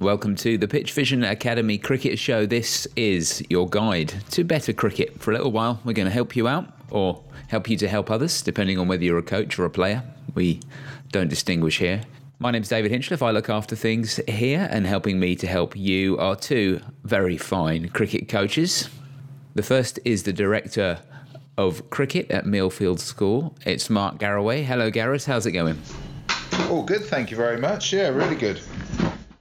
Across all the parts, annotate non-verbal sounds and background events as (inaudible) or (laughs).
Welcome to the PitchVision Academy Cricket Show. This is your guide to better cricket. For a little while, we're going to help you out or help you to help others, depending on whether you're a coach or a player. We don't distinguish here. My name's David Hinchliffe. I look after things here, and helping me to help you are two very fine cricket coaches. The first is the director of cricket at Millfield School. It's Mark Garaway. Hello, Gareth. How's it going? Oh, good, thank you very much. Yeah, really good.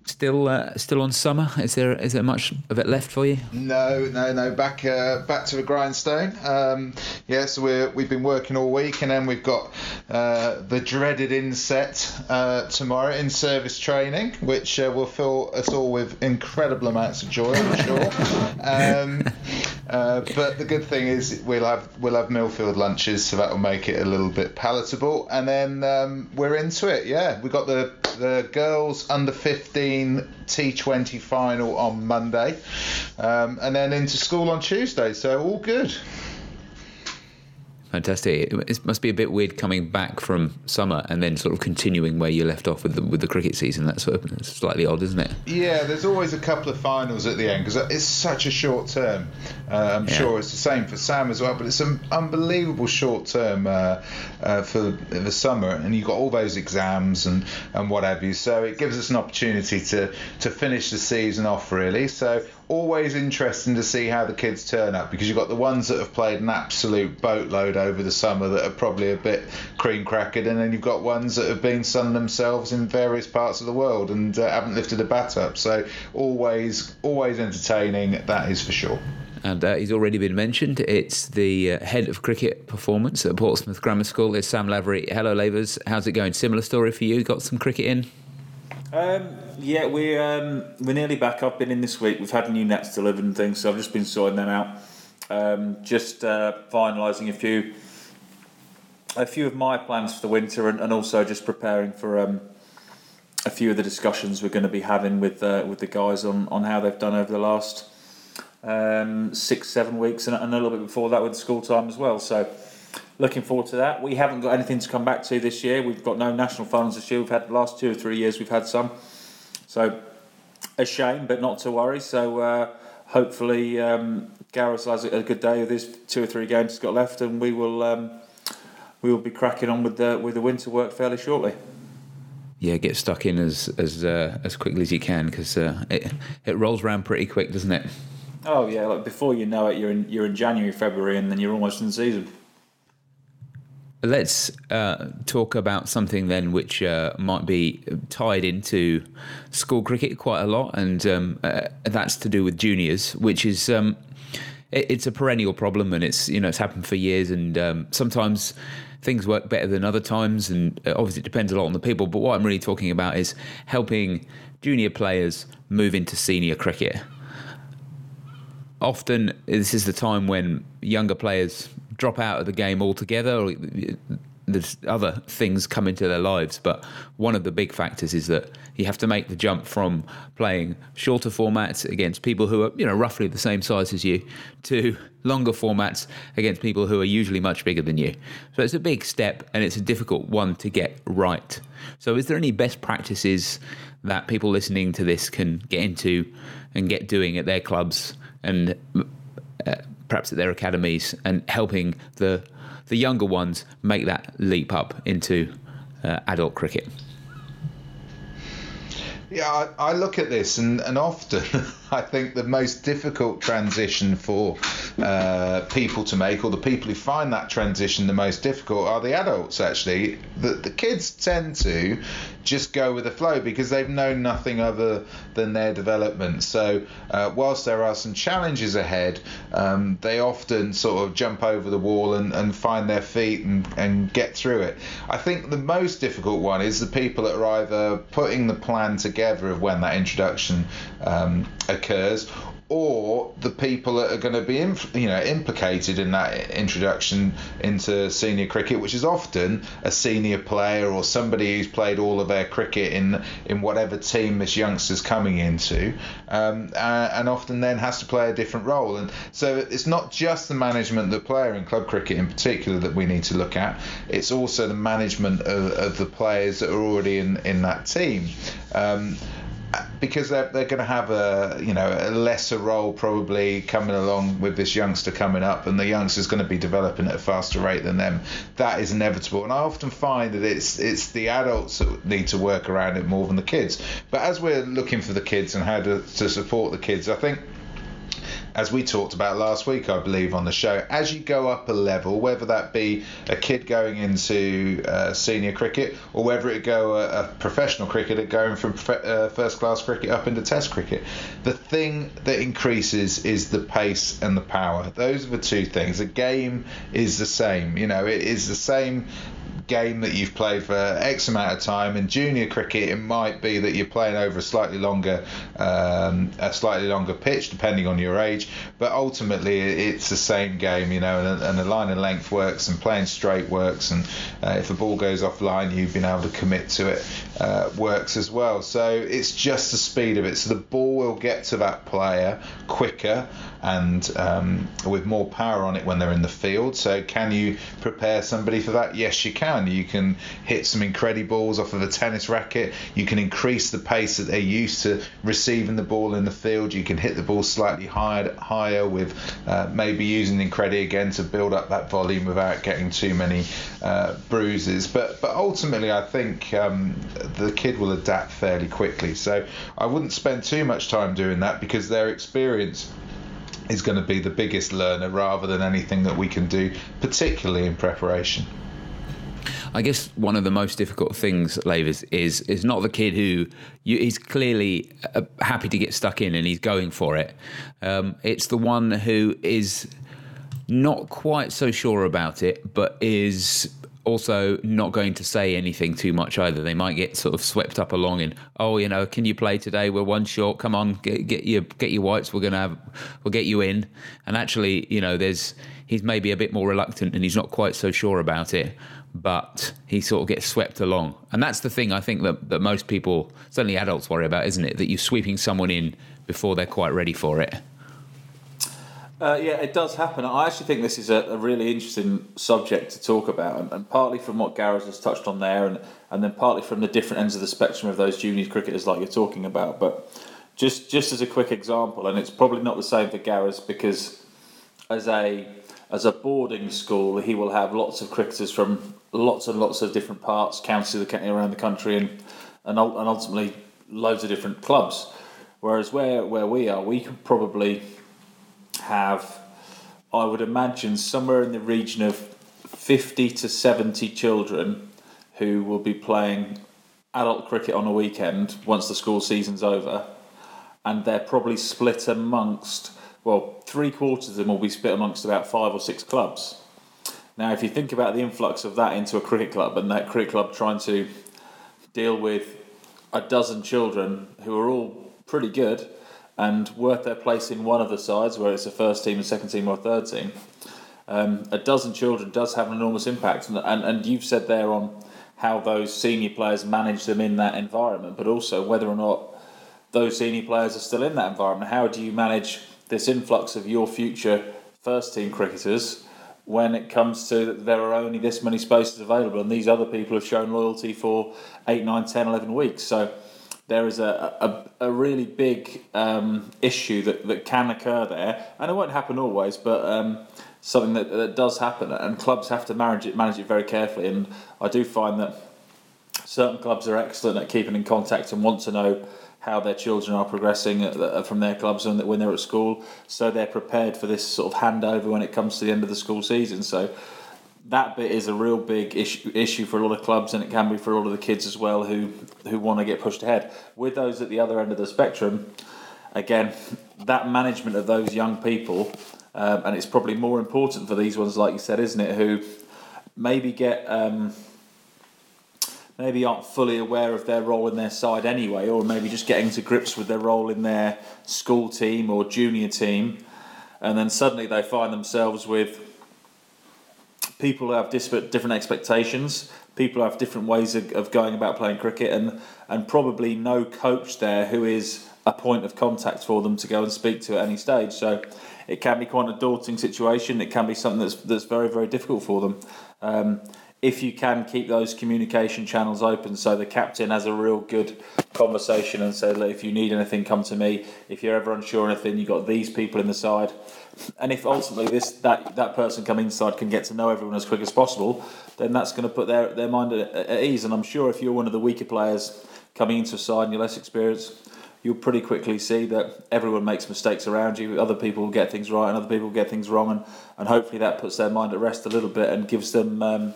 Still, uh, still on summer. Is there is there much of it left for you? No, no, no. Back, uh, back to the grindstone. Um, yes, yeah, so we're we've been working all week, and then we've got uh, the dreaded inset uh, tomorrow in service training, which uh, will fill us all with incredible amounts of joy, I'm sure. um, (laughs) uh, but the good thing is we'll have we'll have Millfield lunches, so that will make it a little bit palatable, and then um, we're into it. Yeah, we got the the girls under 15 T20 final on Monday, um, and then into school on Tuesday. So all good. Fantastic. It must be a bit weird coming back from summer and then sort of continuing where you left off with the, with the cricket season. That's sort of slightly odd, isn't it? Yeah, there's always a couple of finals at the end because it's such a short term. Uh, I'm yeah. sure it's the same for Sam as well, but it's an unbelievable short term uh, uh, for the summer, and you've got all those exams and, and what have you. So it gives us an opportunity to, to finish the season off, really. So always interesting to see how the kids turn up because you've got the ones that have played an absolute boatload over the summer that are probably a bit cream crackered, and then you've got ones that have been sunning themselves in various parts of the world and uh, haven't lifted a bat up. So always, always entertaining. That is for sure. And uh, he's already been mentioned. It's the uh, head of cricket performance at Portsmouth Grammar School. It's Sam Lavery. Hello, Lavers. How's it going? Similar story for you? Got some cricket in? Um, yeah, we're um, we're nearly back. I've been in this week. We've had new nets delivered and things, so I've just been sorting them out. Um, just uh, finalising a few a few of my plans for the winter, and, and also just preparing for um, a few of the discussions we're going to be having with uh, with the guys on, on how they've done over the last um, six seven weeks, and, and a little bit before that with school time as well. So looking forward to that. We haven't got anything to come back to this year. We've got no national finals this year. We've had the last two or three years. We've had some. So a shame, but not to worry. So uh, hopefully um, Gareth has a good day with his two or three games he's got left, and we will um, we will be cracking on with the with the winter work fairly shortly. Yeah, get stuck in as as uh, as quickly as you can because uh, it it rolls around pretty quick, doesn't it? Oh yeah, like before you know it, you're in you're in January, February, and then you're almost in the season. Let's uh, talk about something then which uh, might be tied into school cricket quite a lot, and um, uh, that's to do with juniors, which is um, it, it's a perennial problem, and it's you know it's happened for years, and um, sometimes things work better than other times, and uh, obviously it depends a lot on the people. But what I'm really talking about is helping junior players move into senior cricket. Often, this is the time when younger players drop out of the game altogether, or there's other things come into their lives. But one of the big factors is that you have to make the jump from playing shorter formats against people who are, you know, roughly the same size as you, to longer formats against people who are usually much bigger than you. So it's a big step, and it's a difficult one to get right. So, is there any best practices that people listening to this can get into and get doing at their clubs and uh, perhaps at their academies and helping the the younger ones make that leap up into uh, adult cricket. Yeah, I, I, look at this, and, and often (laughs) I think the most difficult transition for uh, people to make, or the people who find that transition the most difficult, are the adults. Actually, the the kids tend to just go with the flow because they've known nothing other than their development. So, uh, whilst there are some challenges ahead, um, they often sort of jump over the wall and, and find their feet and, and get through it. I think the most difficult one is the people that are either putting the plan together of when that introduction um, occurs or the people that are going to be you know implicated in that introduction into senior cricket, which is often a senior player or somebody who's played all of their cricket in in whatever team this youngster's coming into, um, and often then has to play a different role. And so it's not just the management of the player in club cricket in particular that we need to look at. It's also the management of, of the players that are already in in that team. Um, because they're, they're going to have a you know a lesser role probably coming along with this youngster coming up and the youngster's going to be developing at a faster rate than them. That is inevitable and I often find that it's it's the adults that need to work around it more than the kids. But as we're looking for the kids and how to, to support the kids I think as we talked about last week, I believe, on the show, as you go up a level, whether that be a kid going into uh, senior cricket or whether it go a, a professional cricketer going from uh, first class cricket up into test cricket, the thing that increases is the pace and the power. Those are the two things. The game is the same. You know, it is the same game that you've played for X amount of time. In junior cricket, it might be that you're playing over a slightly longer, um, a slightly longer pitch, depending on your age. But ultimately, it's the same game, you know, and, and the line and length works, and playing straight works, and uh, if the ball goes offline, you've been able to commit to it, uh, works as well. So it's just the speed of it. So the ball will get to that player quicker and um, with more power on it when they're in the field. So can you prepare somebody for that? Yes, you can. You can hit some Incrediballs off of a tennis racket. You can increase the pace that they're used to receiving the ball in the field. You can hit the ball slightly higher, higher with uh, maybe using the Incredi again to build up that volume without getting too many uh, bruises. But but ultimately, I think um, the kid will adapt fairly quickly. So I wouldn't spend too much time doing that because their experience is going to be the biggest learner rather than anything that we can do, particularly in preparation. I guess one of the most difficult things, Lavers, is is not the kid who you, he's clearly uh, happy to get stuck in and he's going for it. Um, it's the one who is not quite so sure about it, but is also not going to say anything too much either. They might get sort of swept up along in, oh, you know, can you play today? We're one short. Come on, get, get your get your whites. We're gonna have, we'll get you in. And actually, you know, there's he's maybe a bit more reluctant and he's not quite so sure about it. But he sort of gets swept along, and that's the thing I think that, that most people, certainly adults, worry about, isn't it? That you're sweeping someone in before they're quite ready for it. Uh, yeah, it does happen. I actually think this is a, a really interesting subject to talk about, and, and, partly from what Gareth has touched on there, and, and then partly from the different ends of the spectrum of those junior cricketers like you're talking about. But just just as a quick example, and it's probably not the same for Gareth because as a as a boarding school, he will have lots of cricketers from lots and lots of different parts, counties around the country, and and, and ultimately loads of different clubs. Whereas where where we are, we could probably have, I would imagine, somewhere in the region of 50 to 70 children who will be playing adult cricket on a weekend once the school season's over. And they're probably split amongst, well, three quarters of them will be split amongst about five or six clubs. Now, if you think about the influx of that into a cricket club and that cricket club trying to deal with a dozen children who are all pretty good and worth their place in one of the sides, whether it's a first team, a second team, or a third team, um, a dozen children does have an enormous impact. And, and, and you've said there on how those senior players manage them in that environment, but also whether or not those senior players are still in that environment. How do you manage this influx of your future first team cricketers when it comes to there are only this many spaces available and these other people have shown loyalty for 8, 9, 10, 11 weeks? So there is a, a, a really big um, issue that, that can occur there, and it won't happen always, but um, something that, that does happen, and clubs have to manage it manage it very carefully. And I do find that certain clubs are excellent at keeping in contact and want to know how their children are progressing from their clubs and when they're at school, so they're prepared for this sort of handover when it comes to the end of the school season. So that bit is a real big issue issue for a lot of clubs, and it can be for a lot of the kids as well who who want to get pushed ahead. With those at the other end of the spectrum, again, that management of those young people, um, and it's probably more important for these ones, like you said, isn't it? Who maybe get um, maybe aren't fully aware of their role in their side anyway, or maybe just getting to grips with their role in their school team or junior team, and then suddenly they find themselves with people have different different expectations, people have different ways of, of going about playing cricket, and and probably no coach there who is a point of contact for them to go and speak to at any stage. So it can be quite a daunting situation. It can be something that's that's very very difficult for them. Um, if you can keep those communication channels open so the captain has a real good conversation and says, look, if you need anything, come to me. If you're ever unsure anything, you've got these people in the side. And if ultimately this that, that person coming inside can get to know everyone as quick as possible, then that's going to put their, their mind at, at ease. And I'm sure if you're one of the weaker players coming into a side and you're less experienced, you'll pretty quickly see that everyone makes mistakes around you. Other people get things right and other people get things wrong. And, and hopefully that puts their mind at rest a little bit and gives them um,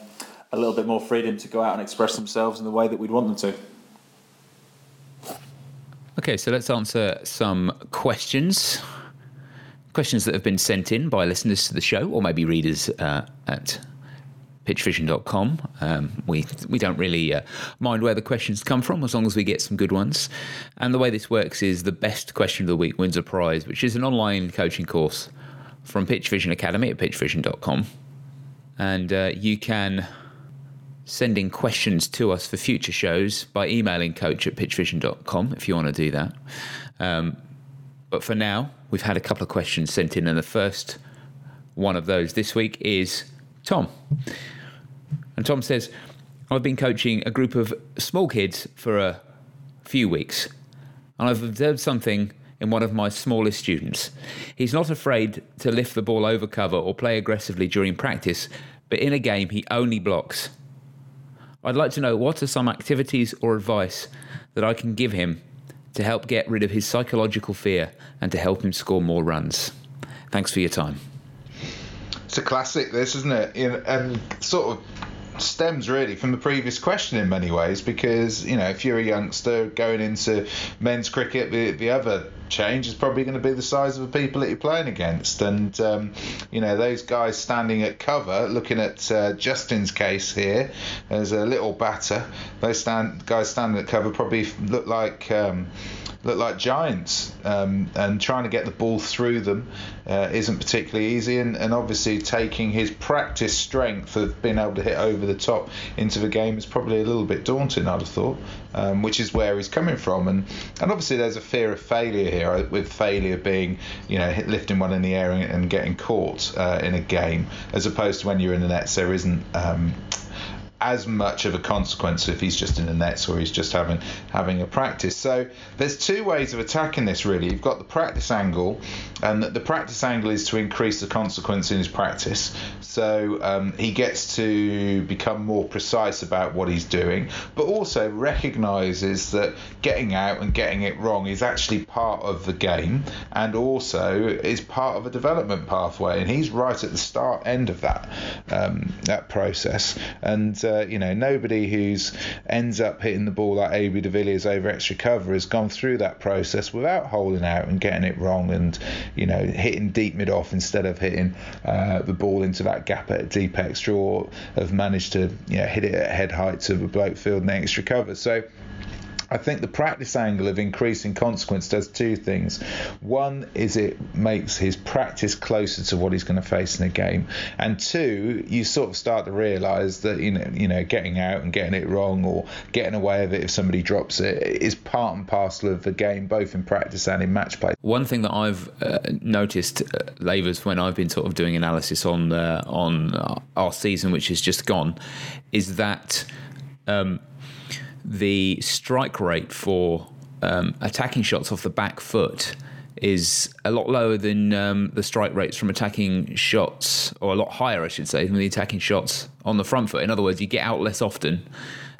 a little bit more freedom to go out and express themselves in the way that we'd want them to. Okay, so let's answer some questions. Questions that have been sent in by listeners to the show, or maybe readers uh, at pitchvision.com. Um, we we don't really uh, mind where the questions come from as long as we get some good ones. And the way this works is the best question of the week wins a prize, which is an online coaching course from PitchVision Academy at pitchvision.com. And uh, you can send in questions to us for future shows by emailing coach at pitchvision.com if you want to do that. Um, but for now, we've had a couple of questions sent in, and the first one of those this week is Tom. And Tom says, I've been coaching a group of small kids for a few weeks, and I've observed something in one of my smallest students. He's not afraid to lift the ball over cover or play aggressively during practice, but in a game, he only blocks. I'd like to know what are some activities or advice that I can give him to help get rid of his psychological fear and to help him score more runs. Thanks for your time. It's a classic, this, isn't it? And sort of stems really from the previous question in many ways because you know if you're a youngster going into men's cricket the, the other change is probably going to be the size of the people that you're playing against. And um, you know those guys standing at cover looking at uh, Justin's case here as a little batter those stand guys standing at cover probably look like um, look like giants, um, and trying to get the ball through them uh, isn't particularly easy. And, and, obviously, taking his practice strength of being able to hit over the top into the game is probably a little bit daunting, I'd have thought, um, which is where he's coming from. And and obviously, there's a fear of failure here, uh, with failure being, you know, lifting one in the air and, and getting caught uh, in a game, as opposed to when you're in the nets, there isn't. Um, as much of a consequence if he's just in the nets or he's just having having a practice. So there's two ways of attacking this really. You've got the practice angle, and the practice angle is to increase the consequence in his practice. So um, he gets to become more precise about what he's doing, but also recognizes that getting out and getting it wrong is actually part of the game and also is part of a development pathway. And he's right at the start end of that um, that process. And uh, you know, nobody who's ends up hitting the ball like AB de Villiers over extra cover has gone through that process without holding out and getting it wrong and, you know, hitting deep mid off instead of hitting uh, the ball into that gap at deep extra or have managed to, you know, hit it at head height to a bloke fielding extra cover. So, I think the practice angle of increasing consequence does two things. One is it makes his practice closer to what he's going to face in a game, and two, you sort of start to realise that you know, you know, getting out and getting it wrong or getting away with it if somebody drops it is part and parcel of the game, both in practice and in match play. One thing that I've uh, noticed, uh, Lavers, when I've been sort of doing analysis on on our season, which has just gone, is that. Um, the strike rate for um, attacking shots off the back foot is a lot lower than um, the strike rates from attacking shots, or a lot higher, I should say, than the attacking shots on the front foot. In other words, you get out less often.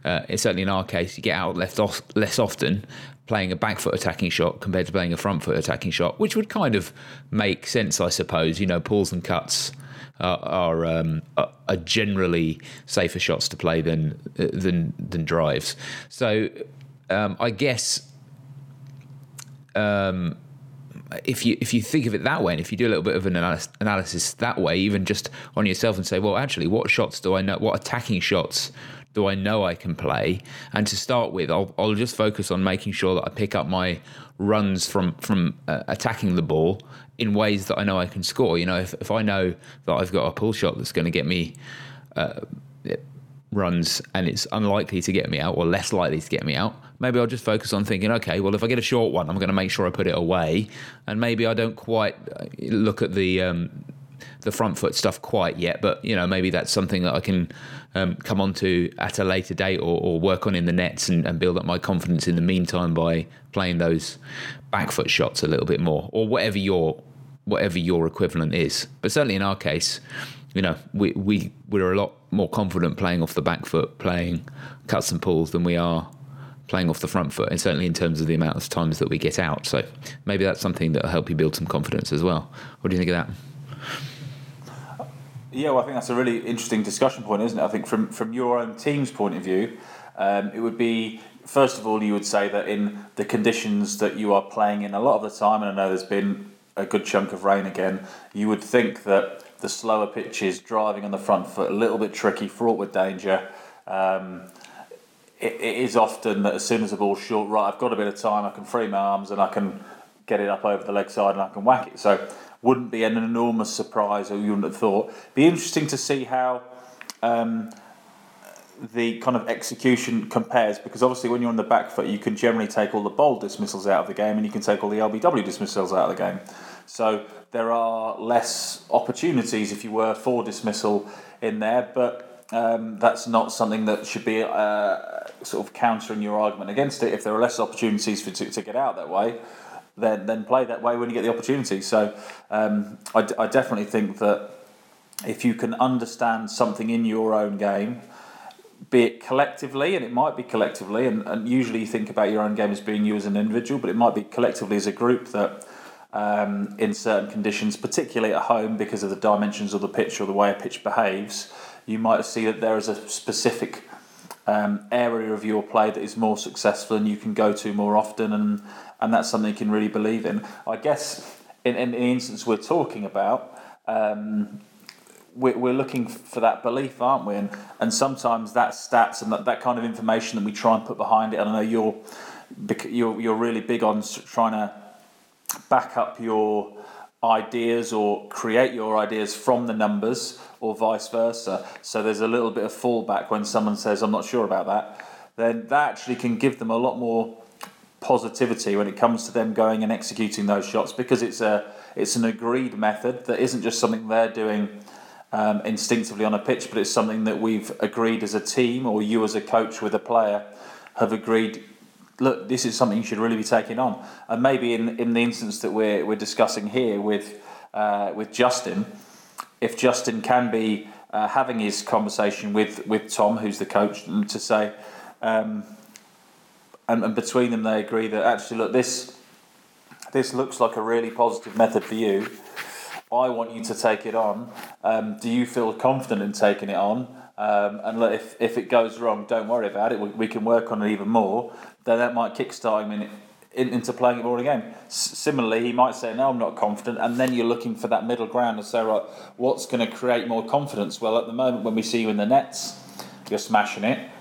Uh, certainly in our case, you get out less, off, less often playing a back foot attacking shot compared to playing a front foot attacking shot, which would kind of make sense, I suppose. You know, pulls and cuts are are, um, are generally safer shots to play than than than drives. So um, I guess. Um, if you if you think of it that way, and if you do a little bit of an analysis that way, even just on yourself, and say, well, actually, what shots do I know? What attacking shots do I know I can play? And to start with, I'll I'll just focus on making sure that I pick up my runs from from uh, attacking the ball in ways that I know I can score. You know, if, if I know that I've got a pull shot that's going to get me uh, runs and it's unlikely to get me out or less likely to get me out, maybe I'll just focus on thinking, okay, well, if I get a short one, I'm going to make sure I put it away. And maybe I don't quite uh, look at the. Um, the front foot stuff quite yet, but you know maybe that's something that I can um, come on to at a later date or, or work on in the nets and, and, build up my confidence in the meantime by playing those back foot shots a little bit more or whatever your whatever your equivalent is. But certainly in our case, you know, we we we're a lot more confident playing off the back foot, playing cuts and pulls than we are playing off the front foot, and certainly in terms of the amount of times that we get out. So maybe that's something that'll help you build some confidence as well. What do you think of that? Yeah, well, I think that's a really interesting discussion point, isn't it? I think from from your own team's point of view, um, it would be first of all you would say that in the conditions that you are playing in a lot of the time, and I know there's been a good chunk of rain again, you would think that the slower pitches, driving on the front foot, a little bit tricky, fraught with danger. Um, it, it is often that as soon as the ball's short, right, I've got a bit of time, I can free my arms and I can get it up over the leg side and I can whack it. So wouldn't be an enormous surprise, or you wouldn't have thought. Be interesting to see how um, the kind of execution compares, because obviously when you're on the back foot, you can generally take all the bold dismissals out of the game, and you can take all the LBW dismissals out of the game. So there are less opportunities, if you were, for dismissal in there, but. Um, that's not something that should be uh, sort of countering your argument against it. If there are less opportunities for to, to get out that way, then then play that way when you get the opportunity. So um, I, I definitely think that if you can understand something in your own game, be it collectively, and it might be collectively, and, and usually you think about your own game as being you as an individual, but it might be collectively as a group that um, in certain conditions, particularly at home because of the dimensions of the pitch or the way a pitch behaves, you might see that there is a specific um, area of your play that is more successful and you can go to more often and and that's something you can really believe in. I guess in, in the instance we're talking about, um, we're, we're looking for that belief, aren't we? And, and sometimes that stats and that, that kind of information that we try and put behind it. And I know you're you're you're really big on trying to back up your ideas or create your ideas from the numbers or vice versa. So there's a little bit of fallback when someone says, I'm not sure about that. Then that actually can give them a lot more positivity when it comes to them going and executing those shots because it's a it's an agreed method that isn't just something they're doing um, instinctively on a pitch, but it's something that we've agreed as a team or you as a coach with a player have agreed. Look, this is something you should really be taking on, and maybe in, in the instance that we're we're discussing here with uh, with Justin, if Justin can be uh, having his conversation with with Tom, who's the coach, to say. Um, and, and between them they agree that actually look this this looks like a really positive method for you. I want you to take it on. Um, do you feel confident in taking it on? Um, and look, if, if it goes wrong, don't worry about it. We, we can work on it even more. Then that might kickstart him in, in, into playing it more again. S- similarly, he might say, "No, I'm not confident," and then you're looking for that middle ground and say, "Right, what's going to create more confidence?" Well, at the moment, when we see you in the nets, you're smashing it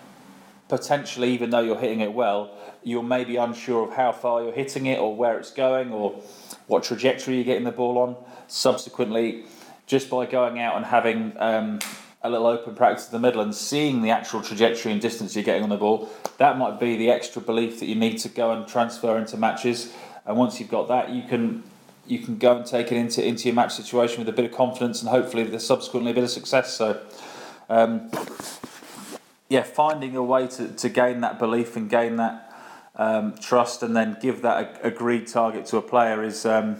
potentially, even though you're hitting it well, you're maybe unsure of how far you're hitting it or where it's going or what trajectory you're getting the ball on. Subsequently, just by going out and having um, a little open practice in the middle and seeing the actual trajectory and distance you're getting on the ball, that might be the extra belief that you need to go and transfer into matches. And once you've got that, you can you can go and take it into into your match situation with a bit of confidence and hopefully there's subsequently a bit of success. So. Um, yeah, finding a way to, to gain that belief and gain that um, trust, and then give that agreed target to a player is um,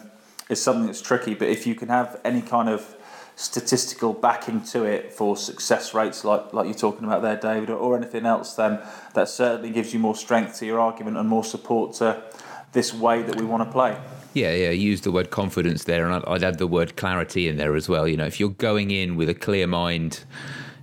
is something that's tricky. But if you can have any kind of statistical backing to it for success rates, like like you're talking about there, David, or, or anything else, then that certainly gives you more strength to your argument and more support to this way that we want to play. Yeah, yeah. Use the word confidence there, and I'd, I'd add the word clarity in there as well. You know, if you're going in with a clear mind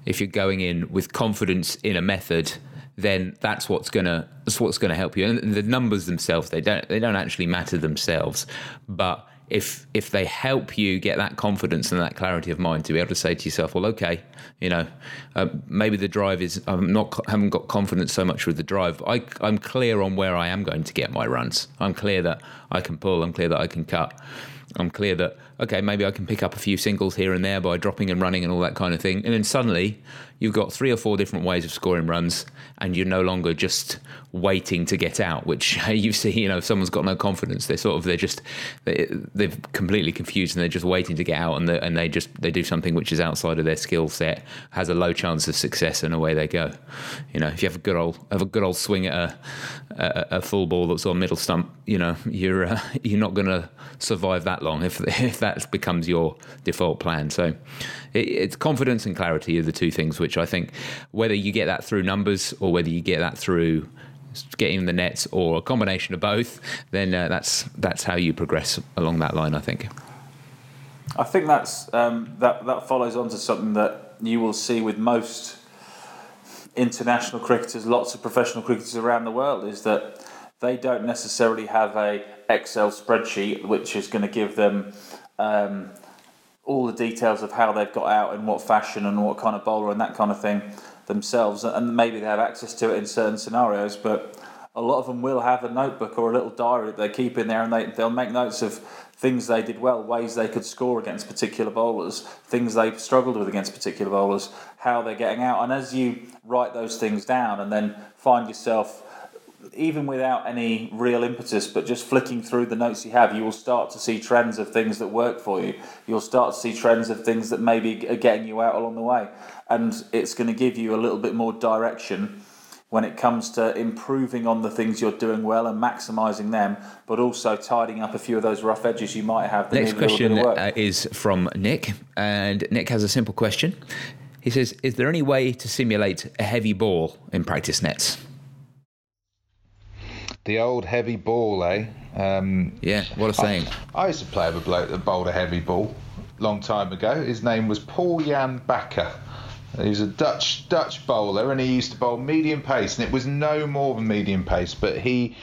if you're going in with confidence in a method, then that's what's gonna that's what's gonna help you. And the numbers themselves, they don't they don't actually matter themselves, but if if they help you get that confidence and that clarity of mind to be able to say to yourself, well, okay, you know, uh, maybe the drive is I'm not haven't got confidence so much with the drive. I I'm clear on where I am going to get my runs. I'm clear that I can pull. I'm clear that I can cut. I'm clear that okay, maybe I can pick up a few singles here and there by dropping and running and all that kind of thing. And then suddenly you've got three or four different ways of scoring runs, and you're no longer just waiting to get out. Which (laughs) you see, you know, if someone's got no confidence, they're sort of they're just they, they're completely confused and they're just waiting to get out, and and they just they do something which is outside of their skill set, has a low chance of success, and away they go. You know, if you have a good old have a good old swing at a a, a full ball that's on middle stump, you know, you're uh, (laughs) you're not going to survive that long if if that becomes your default plan. So it, it's confidence and clarity are the two things which I think whether you get that through numbers or whether you get that through getting the nets or a combination of both, then uh, that's that's how you progress along that line. I think. I think that's um, that that follows on to something that you will see with most international cricketers, lots of professional cricketers around the world, is that they don't necessarily have a Excel spreadsheet which is going to give them um, all the details of how they've got out and what fashion and what kind of bowler and that kind of thing themselves, and maybe they have access to it in certain scenarios, but a lot of them will have a notebook or a little diary that they keep in there and they, they'll make notes of things they did well, ways they could score against particular bowlers, things they've struggled with against particular bowlers, how they're getting out. And as you write those things down and then find yourself even without any real impetus, but just flicking through the notes you have, you will start to see trends of things that work for you. You'll start to see trends of things that maybe are getting you out along the way. And it's going to give you a little bit more direction when it comes to improving on the things you're doing well and maximising them, but also tidying up a few of those rough edges you might have. Next question uh, is from Nick, and Nick has a simple question. He says, Is there any way to simulate a heavy ball in practice nets? The old heavy ball, eh? Um, yeah, what a saying. I, I, used to play with a bloke that bowled a heavy ball long time ago. His name was Paul Jan Bakker. He was a Dutch Dutch bowler, and he used to bowl medium pace, and it was no more than medium pace. But he,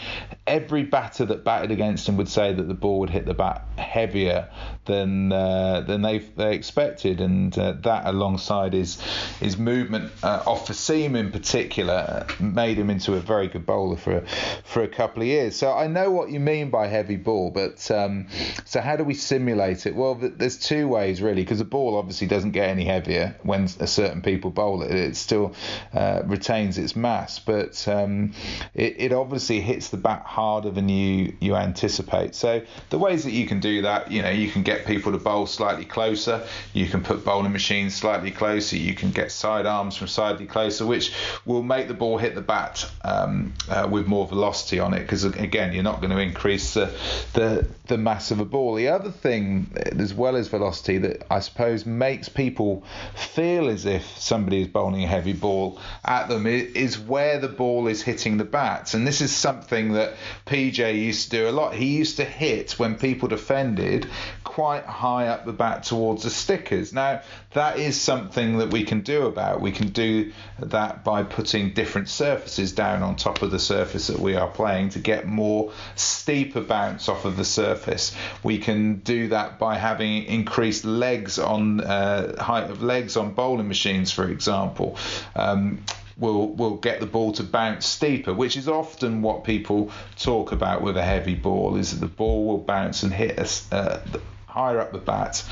every batter that batted against him would say that the ball would hit the bat heavier than uh, than they they expected, and uh, that alongside his his movement uh, off the seam in particular made him into a very good bowler for for a couple of years. So I know what you mean by heavy ball, but um, so how do we simulate it? Well, there's two ways really, because the ball obviously doesn't get any heavier when a certain people bowl it. It still uh, retains its mass, but um, it, it obviously hits the bat harder than you you anticipate. So the ways that you can do that, you know, you can get people to bowl slightly closer. You can put bowling machines slightly closer. You can get side arms from slightly closer, which will make the ball hit the bat um, uh, with more velocity on it. Because again, you're not going to increase the, the the mass of a ball. The other thing, as well as velocity, that I suppose makes people feel as if somebody is bowling a heavy ball at them is where the ball is hitting the bats. And this is something that PJ used to do a lot. He used to hit when people defended quite high up the bat towards the stickers. Now, that is something that we can do about. We can do that by putting different surfaces down on top of the surface that we are playing to get more steeper bounce off of the surface. We can do that by having increased legs on uh, height of legs on bowling machines, for example. Um, will will get the ball to bounce steeper, which is often what people talk about with a heavy ball. Is that the ball will bounce and hit us uh, higher up the bat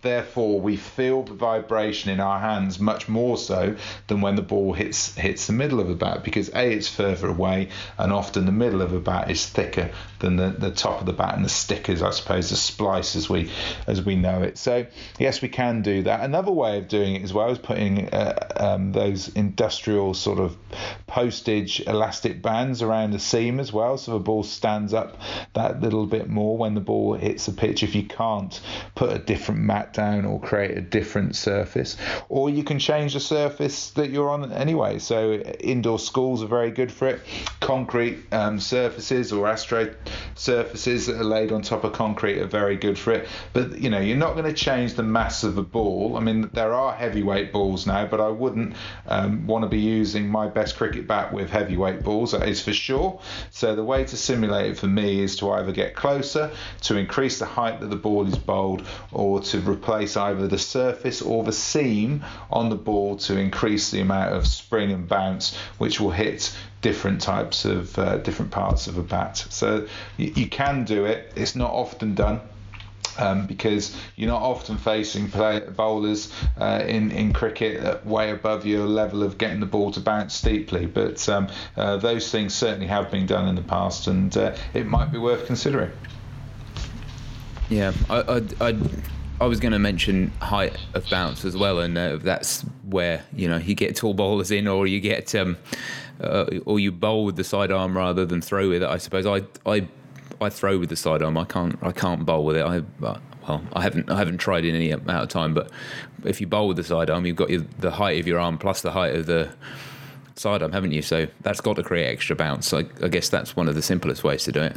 Therefore, we feel the vibration in our hands much more so than when the ball hits hits the middle of the bat because a it's further away and often the middle of the bat is thicker than the, the top of the bat and the stickers, I suppose, the splice as we as we know it. So yes, we can do that. Another way of doing it as well is putting uh, um, those industrial sort of postage elastic bands around the seam as well, so the ball stands up that little bit more when the ball hits the pitch. If you can't put a different mat down or create a different surface, or you can change the surface that you're on anyway. So indoor schools are very good for it. Concrete um, surfaces or astro surfaces that are laid on top of concrete are very good for it. But you know, you're not going to change the mass of the ball. I mean, there are heavyweight balls now, but I wouldn't um, want to be using my best cricket bat with heavyweight balls. That is for sure. So the way to simulate it for me is to either get closer to increase the height that the ball is bowled, or to replace either the surface or the seam on the ball to increase the amount of spring and bounce, which will hit different types of uh, different parts of a bat. So you, you can do it. It's not often done. um, because you're not often facing play, bowlers uh, in in cricket way above your level of getting the ball to bounce steeply. But um, uh, those things certainly have been done in the past, and uh, it might be worth considering. Yeah, I I, I, I was going to mention height of bounce as well, and uh, that's where you know you get tall bowlers in, or you get um, uh, or you bowl with the sidearm rather than throw with it. I suppose I I I throw with the sidearm. I can't I can't bowl with it. I well I haven't I haven't tried in any amount of time, but if you bowl with the sidearm, you've got your, the height of your arm plus the height of the sidearm, haven't you? So that's got to create extra bounce. I, I guess that's one of the simplest ways to do it.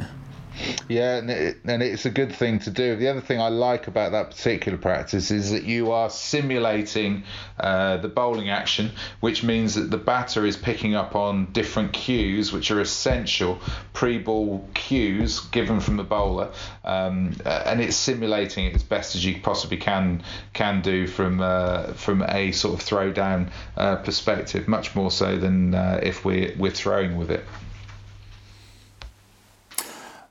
Yeah, and, it, and, it's a good thing to do. The other thing I like about that particular practice is that you are simulating uh, the bowling action, which means that the batter is picking up on different cues, which are essential pre-ball cues given from the bowler, um, uh, and it's simulating it as best as you possibly can can do from uh, from a sort of throwdown uh, perspective, much more so than uh, if we're we're throwing with it.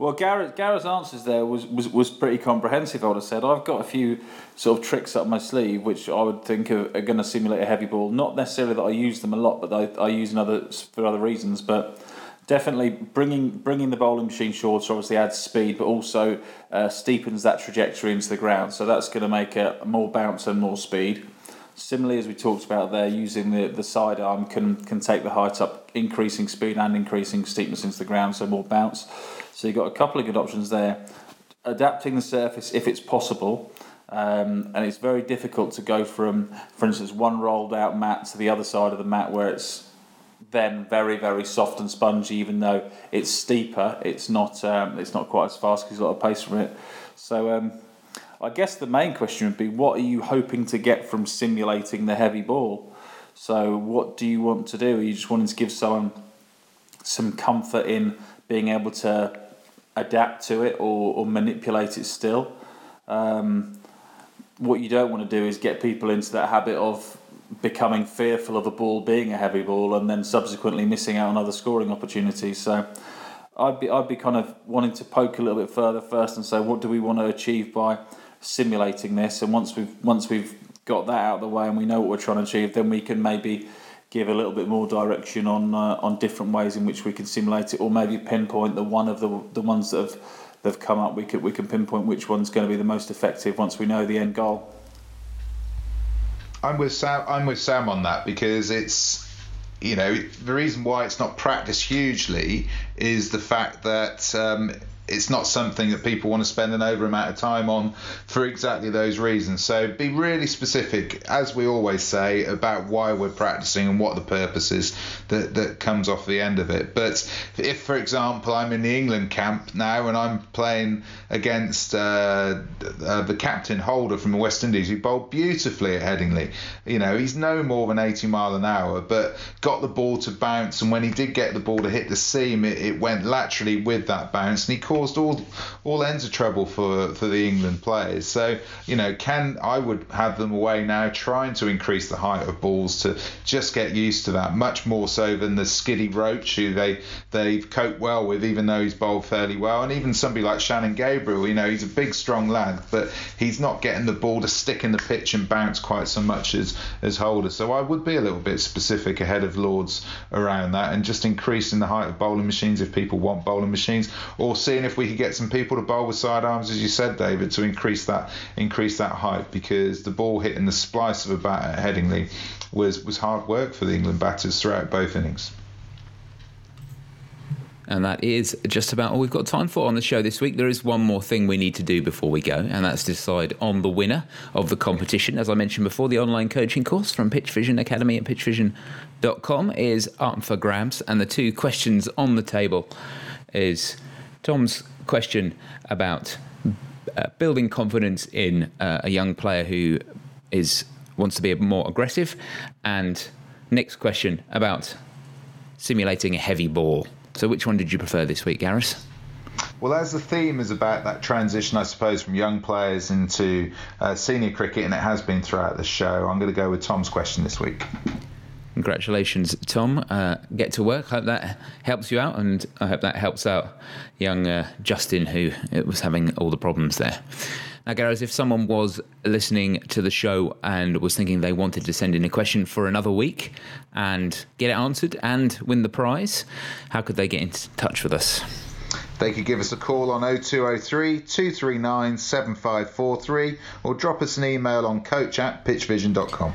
Well, Gareth, Gareth's answers there was, was, was pretty comprehensive, I would have said. I've got a few sort of tricks up my sleeve which I would think are, are going to simulate a heavy ball. Not necessarily that I use them a lot, but I, I use them for other reasons. But definitely bringing bringing the bowling machine shorter obviously adds speed, but also uh, steepens that trajectory into the ground. So that's going to make it more bounce and more speed. Similarly, as we talked about there, using the, the side arm can, can take the height up, increasing speed and increasing steepness into the ground, so more bounce. So you've got a couple of good options there. Adapting the surface if it's possible. Um, and it's very difficult to go from, for instance, one rolled out mat to the other side of the mat where it's then very very soft and spongy. Even though it's steeper, it's not um, it's not quite as fast because a lot of pace from it. So um, I guess the main question would be, what are you hoping to get from simulating the heavy ball? So what do you want to do? Are you just wanting to give someone some comfort in being able to adapt to it or, or manipulate it still. Um, what you don't want to do is get people into that habit of becoming fearful of a ball being a heavy ball and then subsequently missing out on other scoring opportunities. So I'd be I'd be kind of wanting to poke a little bit further first and say what do we want to achieve by simulating this and once we've once we've got that out of the way and we know what we're trying to achieve then we can maybe give a little bit more direction on uh, on different ways in which we can simulate it, or maybe pinpoint the one of the the ones that have they've come up. We could we can pinpoint which one's going to be the most effective once we know the end goal. I'm with Sam. I'm with Sam on that because it's you know the reason why it's not practiced hugely is the fact that um, it's not something that people want to spend an over amount of time on for exactly those reasons. So be really specific, as we always say, about why we're practicing and what the purpose is that, that comes off the end of it. But if, for example, I'm in the England camp now and I'm playing against uh, uh, the captain Holder from the West Indies, who bowled beautifully at Headingley. You know, he's no more than 80 mile an hour, but got the ball to bounce, and when he did get the ball to hit the seam, it, it went laterally with that bounce, and he caught caused all all ends of trouble for for the England players. So you know, can I would have them away now, trying to increase the height of balls to just get used to that, much more so than the Skiddy Roach, who they they've coped well with, even though he's bowled fairly well, and even somebody like Shannon Gabriel. You know, he's a big, strong lad, but he's not getting the ball to stick in the pitch and bounce quite so much as as Holder. So I would be a little bit specific ahead of Lords around that, and just increasing the height of bowling machines if people want bowling machines, or seeing if if we could get some people to bowl with sidearms, as you said, David, to increase that increase that height, because the ball hitting the splice of a bat at Headingley was was hard work for the England batters throughout both innings. And that is just about all we've got time for on the show this week. There is one more thing we need to do before we go, and that's decide on the winner of the competition. As I mentioned before, the online coaching course from PitchVision Academy at pitchvision.com is up for grabs, and the two questions on the table is Tom's question about uh, building confidence in uh, a young player who is wants to be more aggressive, and Nick's question about simulating a heavy ball. So, which one did you prefer this week, Gareth? Well, as the theme is about that transition, I suppose, from young players into uh, senior cricket, and it has been throughout the show, I'm going to go with Tom's question this week. Congratulations, Tom. Uh, get to work. Hope that helps you out, and I hope that helps out young uh, Justin, who was having all the problems there. Now, Gareth, if someone was listening to the show and was thinking they wanted to send in a question for another week and get it answered and win the prize, how could they get in touch with us? They could give us a call on 0203 239 7543 or drop us an email on coach at pitchvision.com.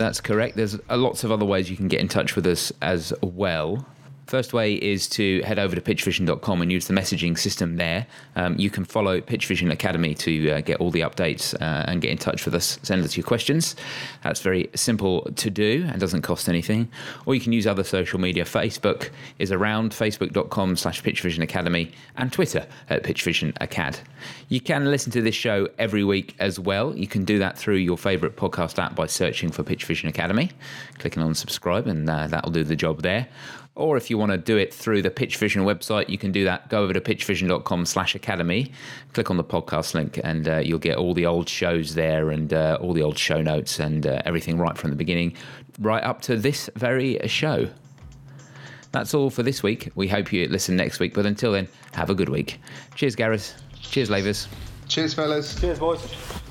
That's correct. There's uh, lots of other ways you can get in touch with us as well. First way is to head over to pitchvision.com and use the messaging system there. Um, you can follow Pitchvision Academy to uh, get all the updates uh, and get in touch with us, send us your questions. That's very simple to do and doesn't cost anything. Or you can use other social media. Facebook is around, facebook.com slash Pitchvision Academy, and Twitter at Pitchvision Acad. You can listen to this show every week as well. You can do that through your favourite podcast app by searching for Pitchvision Academy, clicking on subscribe, and uh, that'll do the job there. Or if you want to do it through the Pitch Vision website, you can do that. Go over to pitchvision.com slash academy, click on the podcast link, and uh, you'll get all the old shows there and uh, all the old show notes and uh, everything right from the beginning, right up to this very show. That's all for this week. We hope you listen next week, but until then, have a good week. Cheers, Gareth. Cheers, Lavers. Cheers, fellas. Cheers, boys.